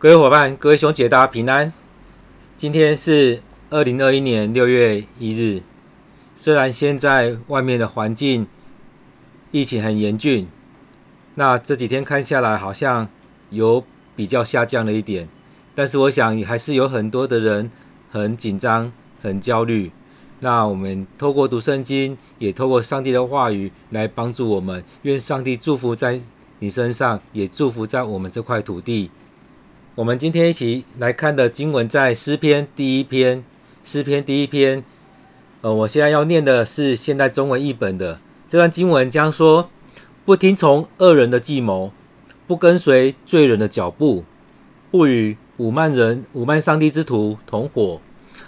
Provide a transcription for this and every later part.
各位伙伴、各位兄姐，大家平安。今天是二零二一年六月一日。虽然现在外面的环境疫情很严峻，那这几天看下来好像有比较下降了一点，但是我想还是有很多的人很紧张、很焦虑。那我们透过读圣经，也透过上帝的话语来帮助我们。愿上帝祝福在你身上，也祝福在我们这块土地。我们今天一起来看的经文在诗篇第一篇，诗篇第一篇。呃，我现在要念的是现代中文译本的这段经文，将说：不听从恶人的计谋，不跟随罪人的脚步，不与侮慢人、侮慢上帝之徒同伙，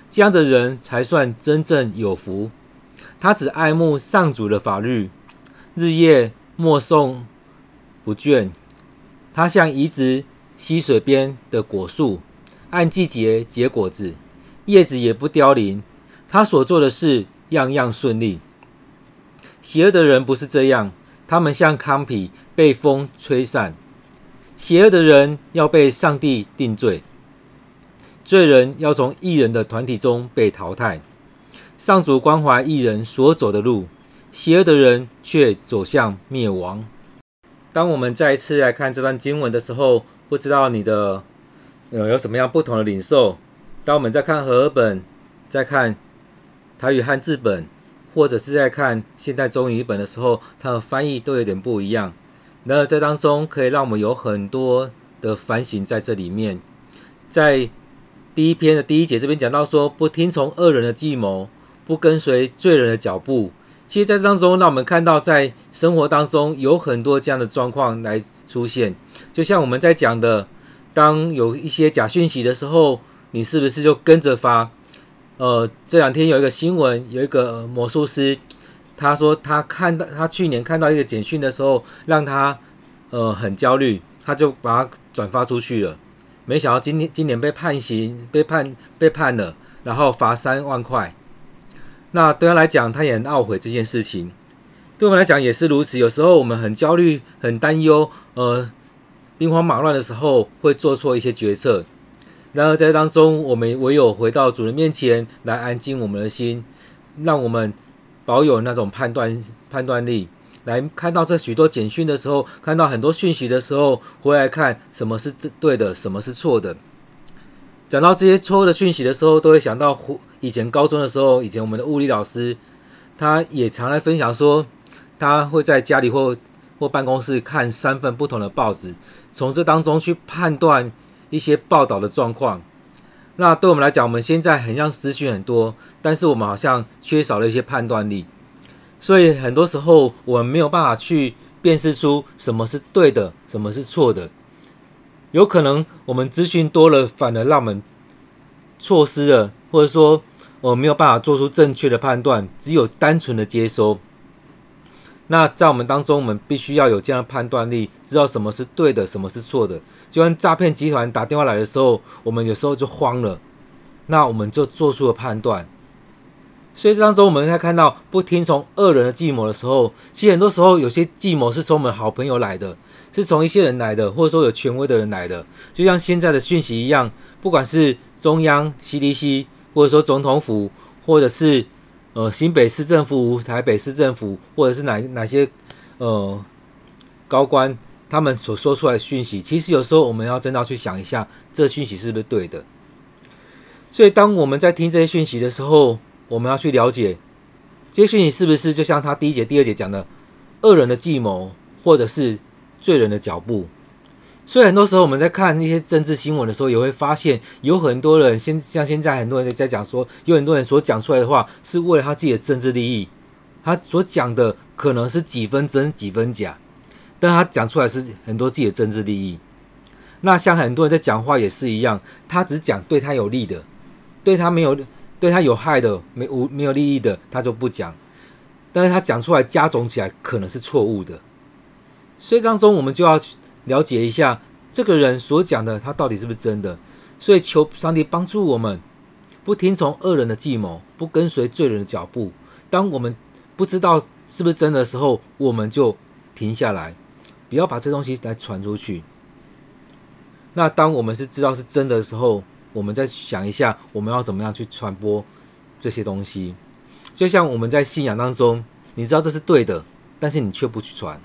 这样的人才算真正有福。他只爱慕上主的法律，日夜默诵不倦。他像移植溪水边的果树，按季节结果子，叶子也不凋零。他所做的事样样顺利。邪恶的人不是这样，他们像糠皮被风吹散。邪恶的人要被上帝定罪，罪人要从异人的团体中被淘汰。上主关怀异人所走的路，邪恶的人却走向灭亡。当我们再一次来看这段经文的时候，不知道你的有有什么样不同的领受？当我们在看和合本，在看。台语汉字本，或者是在看现代中译本的时候，它的翻译都有点不一样。那这当中可以让我们有很多的反省在这里面。在第一篇的第一节这边讲到说，不听从恶人的计谋，不跟随罪人的脚步。其实，在当中，让我们看到在生活当中有很多这样的状况来出现。就像我们在讲的，当有一些假讯息的时候，你是不是就跟着发？呃，这两天有一个新闻，有一个魔术师，他说他看到他去年看到一个简讯的时候，让他呃很焦虑，他就把它转发出去了。没想到今天今年被判刑，被判被判了，然后罚三万块。那对他来讲，他也很懊悔这件事情。对我们来讲也是如此。有时候我们很焦虑、很担忧，呃，兵荒马乱的时候，会做错一些决策。然而，在当中，我们唯有回到主人面前来安静我们的心，让我们保有那种判断判断力，来看到这许多简讯的时候，看到很多讯息的时候，回来看什么是对的，什么是错的。讲到这些错误的讯息的时候，都会想到以前高中的时候，以前我们的物理老师，他也常来分享说，他会在家里或或办公室看三份不同的报纸，从这当中去判断。一些报道的状况，那对我们来讲，我们现在很像资讯很多，但是我们好像缺少了一些判断力，所以很多时候我们没有办法去辨识出什么是对的，什么是错的。有可能我们资讯多了，反而让我们错失了，或者说我们没有办法做出正确的判断，只有单纯的接收。那在我们当中，我们必须要有这样的判断力，知道什么是对的，什么是错的。就像诈骗集团打电话来的时候，我们有时候就慌了，那我们就做出了判断。所以这当中，我们在看到不听从恶人的计谋的时候，其实很多时候有些计谋是从我们好朋友来的，是从一些人来的，或者说有权威的人来的。就像现在的讯息一样，不管是中央 CDC，或者说总统府，或者是。呃，新北市政府、台北市政府，或者是哪哪些呃高官，他们所说出来的讯息，其实有时候我们要真的要去想一下，这讯息是不是对的。所以，当我们在听这些讯息的时候，我们要去了解这些讯息是不是就像他第一节、第二节讲的，恶人的计谋，或者是罪人的脚步。所以很多时候我们在看一些政治新闻的时候，也会发现有很多人，现像现在很多人在讲说，有很多人所讲出来的话是为了他自己的政治利益，他所讲的可能是几分真几分假，但他讲出来是很多自己的政治利益。那像很多人在讲话也是一样，他只讲对他有利的，对他没有对他有害的没无没有利益的，他就不讲。但是他讲出来加总起来可能是错误的，所以当中我们就要了解一下这个人所讲的，他到底是不是真的？所以求上帝帮助我们，不听从恶人的计谋，不跟随罪人的脚步。当我们不知道是不是真的时候，我们就停下来，不要把这东西来传出去。那当我们是知道是真的时候，我们再想一下，我们要怎么样去传播这些东西？就像我们在信仰当中，你知道这是对的，但是你却不去传。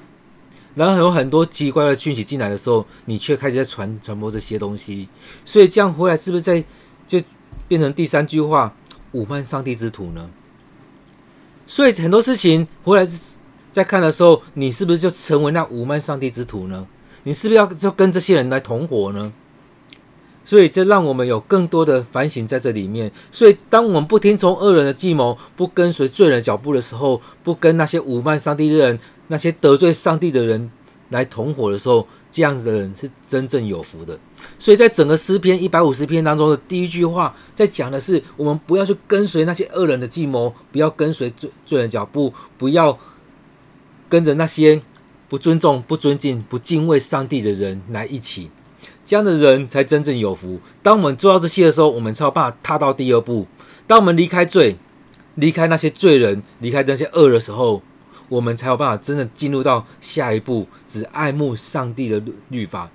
然后有很多奇怪的讯息进来的时候，你却开始在传传播这些东西，所以这样回来是不是在就变成第三句话“侮慢上帝之徒”呢？所以很多事情回来在看的时候，你是不是就成为那侮慢上帝之徒呢？你是不是要就跟这些人来同伙呢？所以这让我们有更多的反省在这里面。所以当我们不听从恶人的计谋，不跟随罪人脚步的时候，不跟那些侮慢上帝的人。那些得罪上帝的人来同伙的时候，这样子的人是真正有福的。所以在整个诗篇一百五十篇当中的第一句话，在讲的是我们不要去跟随那些恶人的计谋，不要跟随罪罪人脚步，不要跟着那些不尊重、不尊敬、不敬畏上帝的人来一起。这样的人才真正有福。当我们做到这些的时候，我们才有办法踏到第二步。当我们离开罪，离开那些罪人，离开那些恶的时候。我们才有办法真的进入到下一步，只爱慕上帝的律法。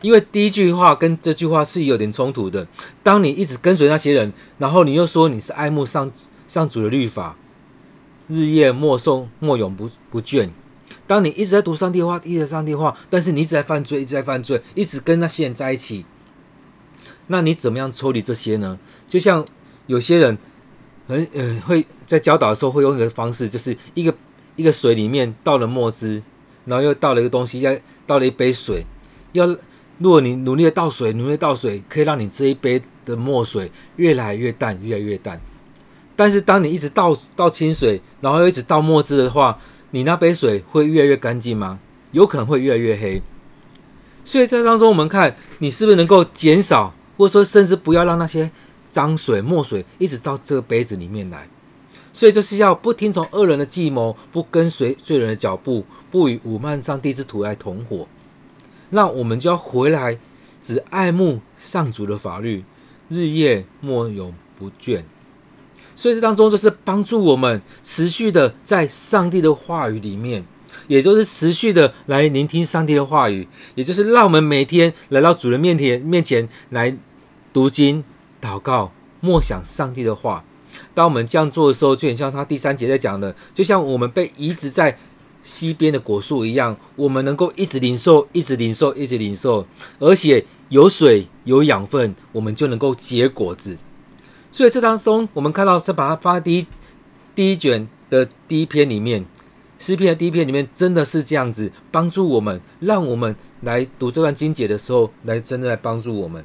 因为第一句话跟这句话是有点冲突的。当你一直跟随那些人，然后你又说你是爱慕上上主的律法，日夜默诵，默永不不倦。当你一直在读上帝话，一直在上帝话，但是你一直在犯罪，一直在犯罪，一直跟那些人在一起，那你怎么样抽离这些呢？就像有些人很呃会在教导的时候会用一个方式，就是一个。一个水里面倒了墨汁，然后又倒了一个东西，再倒了一杯水。要如果你努力的倒水，努力的倒水，可以让你这一杯的墨水越来越淡，越来越淡。但是当你一直倒倒清水，然后又一直倒墨汁的话，你那杯水会越来越干净吗？有可能会越来越黑。所以在当中，我们看你是不是能够减少，或者说甚至不要让那些脏水、墨水一直到这个杯子里面来。所以就是要不听从恶人的计谋，不跟随罪人的脚步，不与侮慢上帝之徒来同伙。那我们就要回来，只爱慕上主的法律，日夜默永不倦。所以这当中就是帮助我们持续的在上帝的话语里面，也就是持续的来聆听上帝的话语，也就是让我们每天来到主人面前面前来读经、祷告、默想上帝的话。当我们这样做的时候，就很像他第三节在讲的，就像我们被移植在西边的果树一样，我们能够一直零售，一直零售，一直零售，而且有水有养分，我们就能够结果子。所以这当中，我们看到，是把它放在第一第一卷的第一篇里面，诗篇的第一篇里面，真的是这样子帮助我们，让我们来读这段经节的时候，来真的来帮助我们。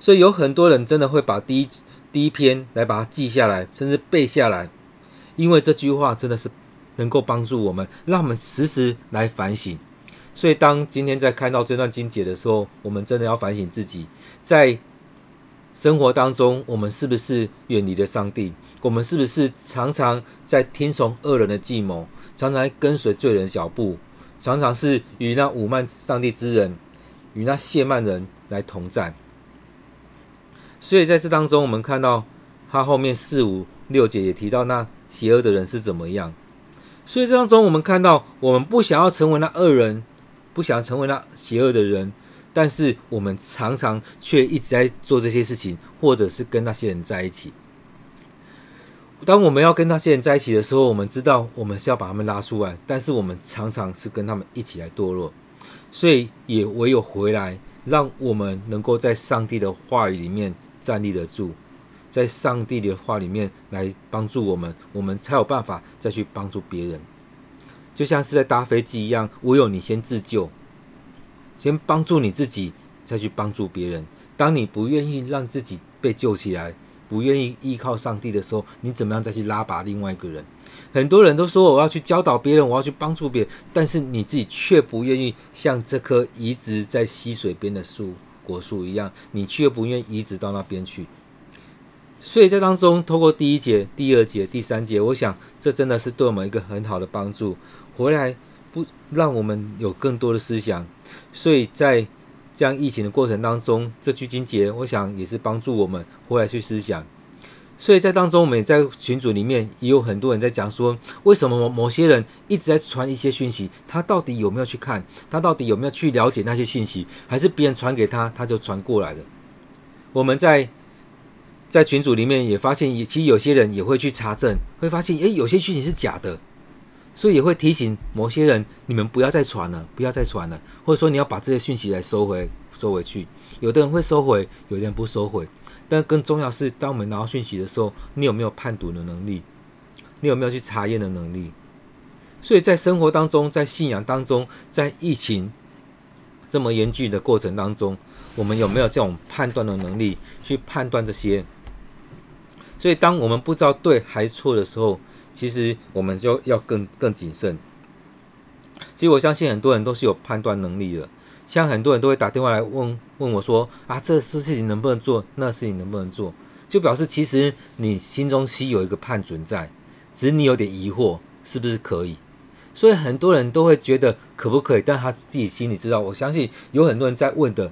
所以有很多人真的会把第一。第一篇来把它记下来，甚至背下来，因为这句话真的是能够帮助我们，让我们时时来反省。所以，当今天在看到这段经节的时候，我们真的要反省自己，在生活当中，我们是不是远离了上帝？我们是不是常常在听从恶人的计谋，常常跟随罪人脚步，常常是与那侮慢上帝之人，与那亵慢人来同在？所以在这当中，我们看到他后面四五六节也提到那邪恶的人是怎么样。所以这当中，我们看到我们不想要成为那恶人，不想要成为那邪恶的人，但是我们常常却一直在做这些事情，或者是跟那些人在一起。当我们要跟那些人在一起的时候，我们知道我们是要把他们拉出来，但是我们常常是跟他们一起来堕落。所以也唯有回来，让我们能够在上帝的话语里面。站立得住，在上帝的话里面来帮助我们，我们才有办法再去帮助别人。就像是在搭飞机一样，唯有你先自救，先帮助你自己，再去帮助别人。当你不愿意让自己被救起来，不愿意依靠上帝的时候，你怎么样再去拉拔另外一个人？很多人都说我要去教导别人，我要去帮助别人，但是你自己却不愿意像这棵移植在溪水边的树。果树一样，你却不愿意移植到那边去。所以在当中，透过第一节、第二节、第三节，我想这真的是对我们一个很好的帮助。回来不让我们有更多的思想。所以在这样疫情的过程当中，这句经节，我想也是帮助我们回来去思想。所以在当中，我们也在群组里面也有很多人在讲说，为什么某某些人一直在传一些讯息，他到底有没有去看？他到底有没有去了解那些讯息？还是别人传给他，他就传过来的？我们在在群组里面也发现，也其实有些人也会去查证，会发现，诶，有些讯息是假的，所以也会提醒某些人，你们不要再传了，不要再传了，或者说你要把这些讯息来收回，收回去。有的人会收回，有的人不收回。但更重要是，当我们拿到讯息的时候，你有没有判读的能力？你有没有去查验的能力？所以在生活当中，在信仰当中，在疫情这么严峻的过程当中，我们有没有这种判断的能力去判断这些？所以，当我们不知道对还是错的时候，其实我们就要更更谨慎。其实我相信很多人都是有判断能力的。像很多人都会打电话来问问我说啊，这事情能不能做？那事情能不能做？就表示其实你心中是有一个判准在，只是你有点疑惑，是不是可以？所以很多人都会觉得可不可以，但他自己心里知道。我相信有很多人在问的，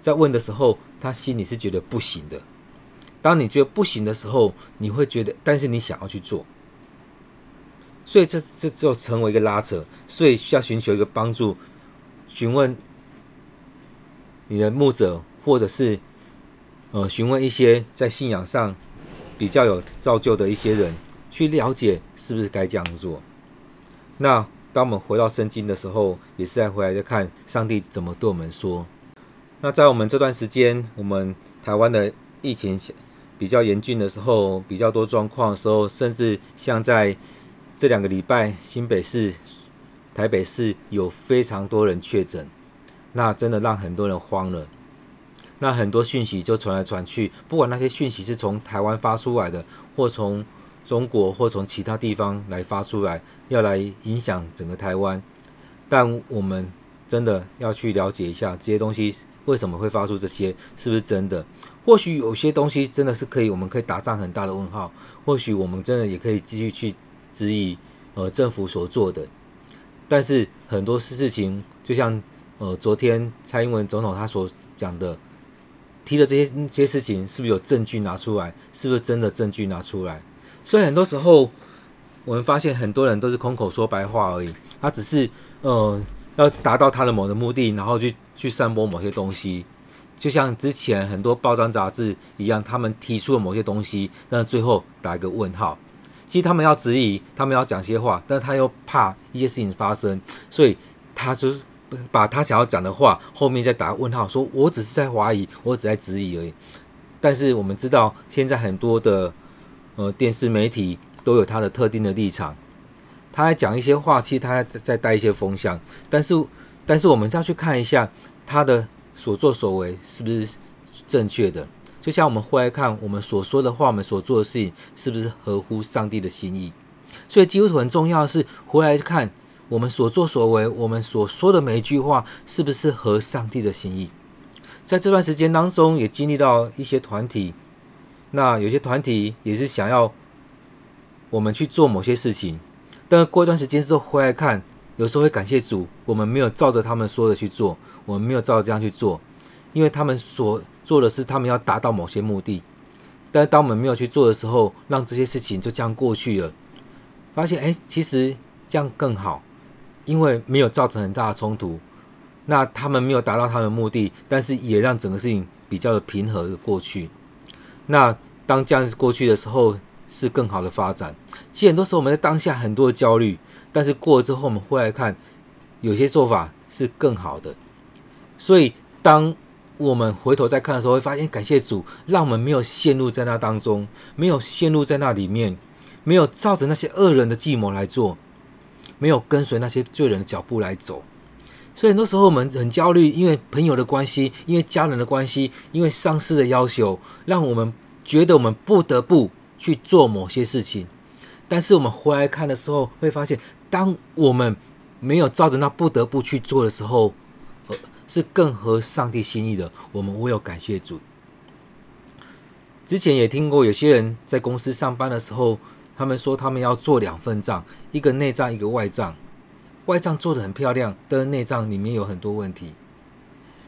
在问的时候，他心里是觉得不行的。当你觉得不行的时候，你会觉得，但是你想要去做，所以这这就成为一个拉扯，所以需要寻求一个帮助，询问。你的牧者，或者是呃询问一些在信仰上比较有造就的一些人，去了解是不是该这样做。那当我们回到圣经的时候，也是再回来再看上帝怎么对我们说。那在我们这段时间，我们台湾的疫情比较严峻的时候，比较多状况的时候，甚至像在这两个礼拜，新北市、台北市有非常多人确诊。那真的让很多人慌了，那很多讯息就传来传去，不管那些讯息是从台湾发出来的，或从中国或从其他地方来发出来，要来影响整个台湾。但我们真的要去了解一下这些东西为什么会发出这些，是不是真的？或许有些东西真的是可以，我们可以打上很大的问号。或许我们真的也可以继续去质疑呃政府所做的，但是很多事情就像。呃，昨天蔡英文总统他所讲的，提的这些这些事情，是不是有证据拿出来？是不是真的证据拿出来？所以很多时候，我们发现很多人都是空口说白话而已，他只是呃要达到他的某个目的，然后去去散播某些东西。就像之前很多报章杂志一样，他们提出了某些东西，但最后打一个问号。其实他们要质疑，他们要讲些话，但他又怕一些事情发生，所以他就是。把他想要讲的话后面再打问号，说我只是在怀疑，我只在质疑而已。但是我们知道，现在很多的呃电视媒体都有他的特定的立场，他在讲一些话，其实他在带一些风向。但是，但是我们就要去看一下他的所作所为是不是正确的。就像我们回来看我们所说的话，我们所做的事情是不是合乎上帝的心意。所以基督徒很重要的是回来看。我们所作所为，我们所说的每一句话，是不是合上帝的心意？在这段时间当中，也经历到一些团体，那有些团体也是想要我们去做某些事情，但过一段时间之后回来看，有时候会感谢主，我们没有照着他们说的去做，我们没有照着这样去做，因为他们所做的是他们要达到某些目的，但当我们没有去做的时候，让这些事情就这样过去了，发现哎，其实这样更好。因为没有造成很大的冲突，那他们没有达到他们的目的，但是也让整个事情比较的平和的过去。那当这样子过去的时候，是更好的发展。其实很多时候我们在当下很多的焦虑，但是过了之后我们回来看，有些做法是更好的。所以当我们回头再看的时候，会发现感谢主，让我们没有陷入在那当中，没有陷入在那里面，没有照着那些恶人的计谋来做。没有跟随那些罪人的脚步来走，所以很多时候我们很焦虑，因为朋友的关系，因为家人的关系，因为上司的要求，让我们觉得我们不得不去做某些事情。但是我们回来看的时候，会发现，当我们没有照着那不得不去做的时候，是更合上帝心意的。我们唯有感谢主。之前也听过有些人在公司上班的时候。他们说他们要做两份账，一个内账，一个外账。外账做得很漂亮，但内账里面有很多问题。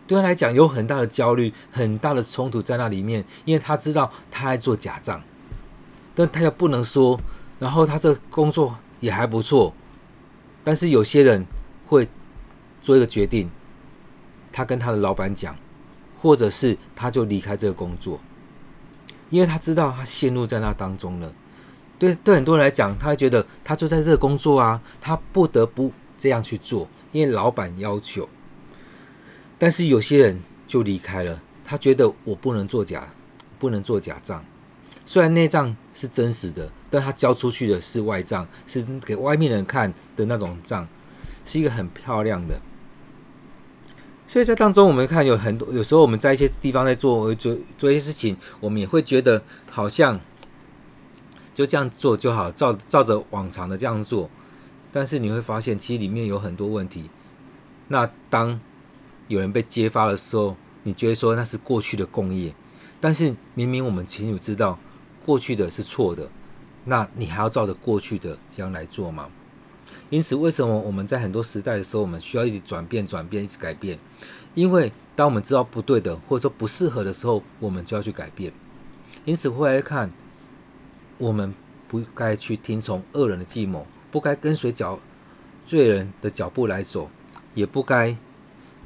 对他来讲有很大的焦虑，很大的冲突在那里面，因为他知道他在做假账。但他又不能说，然后他这工作也还不错，但是有些人会做一个决定，他跟他的老板讲，或者是他就离开这个工作，因为他知道他陷入在那当中了。对对，很多人来讲，他觉得他就在这个工作啊，他不得不这样去做，因为老板要求。但是有些人就离开了，他觉得我不能做假，不能做假账。虽然内账是真实的，但他交出去的是外账，是给外面人看的那种账，是一个很漂亮的。所以在当中，我们看有很多，有时候我们在一些地方在做做做一些事情，我们也会觉得好像。就这样做就好，照照着往常的这样做，但是你会发现，其实里面有很多问题。那当有人被揭发的时候，你觉得说那是过去的共业，但是明明我们清楚知道过去的是错的，那你还要照着过去的这样来做吗？因此，为什么我们在很多时代的时候，我们需要一直转变、转变、一直改变？因为当我们知道不对的，或者说不适合的时候，我们就要去改变。因此，回来看。我们不该去听从恶人的计谋，不该跟随脚罪人的脚步来走，也不该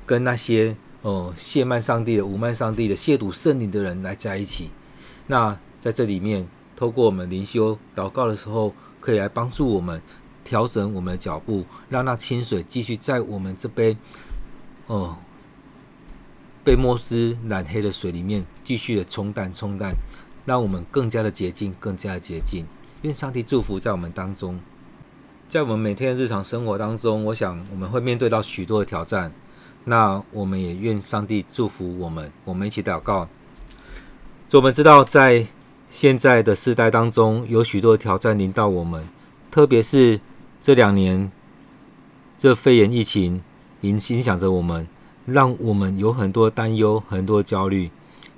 跟那些呃亵慢上帝的、侮慢上帝的、亵渎圣灵的人来在一起。那在这里面，透过我们灵修祷告的时候，可以来帮助我们调整我们的脚步，让那清水继续在我们这杯哦、被墨汁染黑的水里面继续的冲淡、冲淡。让我们更加的洁净，更加的洁净。愿上帝祝福在我们当中，在我们每天的日常生活当中，我想我们会面对到许多的挑战。那我们也愿上帝祝福我们，我们一起祷告。我们知道，在现在的世代当中，有许多挑战临到我们，特别是这两年，这肺炎疫情影影响着我们，让我们有很多担忧，很多焦虑，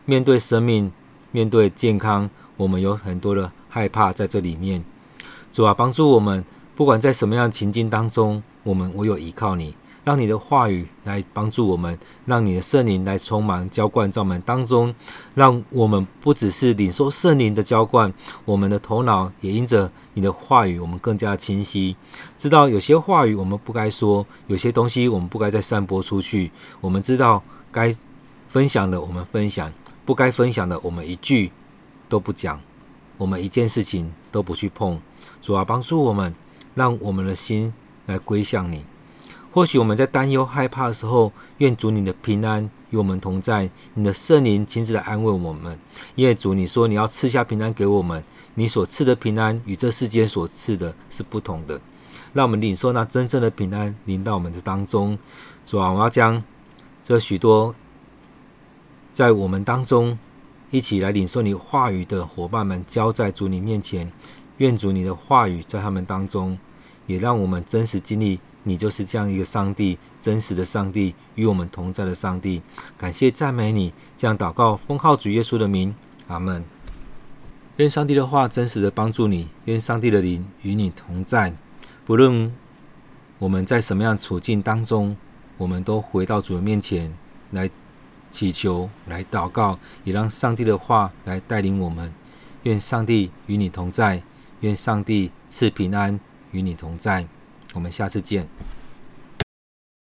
面对生命。面对健康，我们有很多的害怕在这里面。主啊，帮助我们，不管在什么样的情境当中，我们唯有依靠你，让你的话语来帮助我们，让你的圣灵来充满浇灌在我们当中，让我们不只是领受圣灵的浇灌，我们的头脑也因着你的话语，我们更加清晰，知道有些话语我们不该说，有些东西我们不该再散播出去。我们知道该分享的，我们分享。不该分享的，我们一句都不讲；我们一件事情都不去碰。主啊，帮助我们，让我们的心来归向你。或许我们在担忧、害怕的时候，愿主你的平安与我们同在，你的圣灵亲自来安慰我们。因为主你说你要赐下平安给我们，你所赐的平安与这世间所赐的是不同的。让我们领受那真正的平安临到我们的当中。主啊，我要将这许多。在我们当中，一起来领受你话语的伙伴们，交在主你面前，愿主你的话语在他们当中，也让我们真实经历你就是这样一个上帝，真实的上帝与我们同在的上帝。感谢赞美你，这样祷告，奉靠主耶稣的名，阿门。愿上帝的话真实的帮助你，愿上帝的灵与你同在。不论我们在什么样处境当中，我们都回到主的面前来。祈求来祷告，也让上帝的话来带领我们。愿上帝与你同在，愿上帝赐平安与你同在。我们下次见。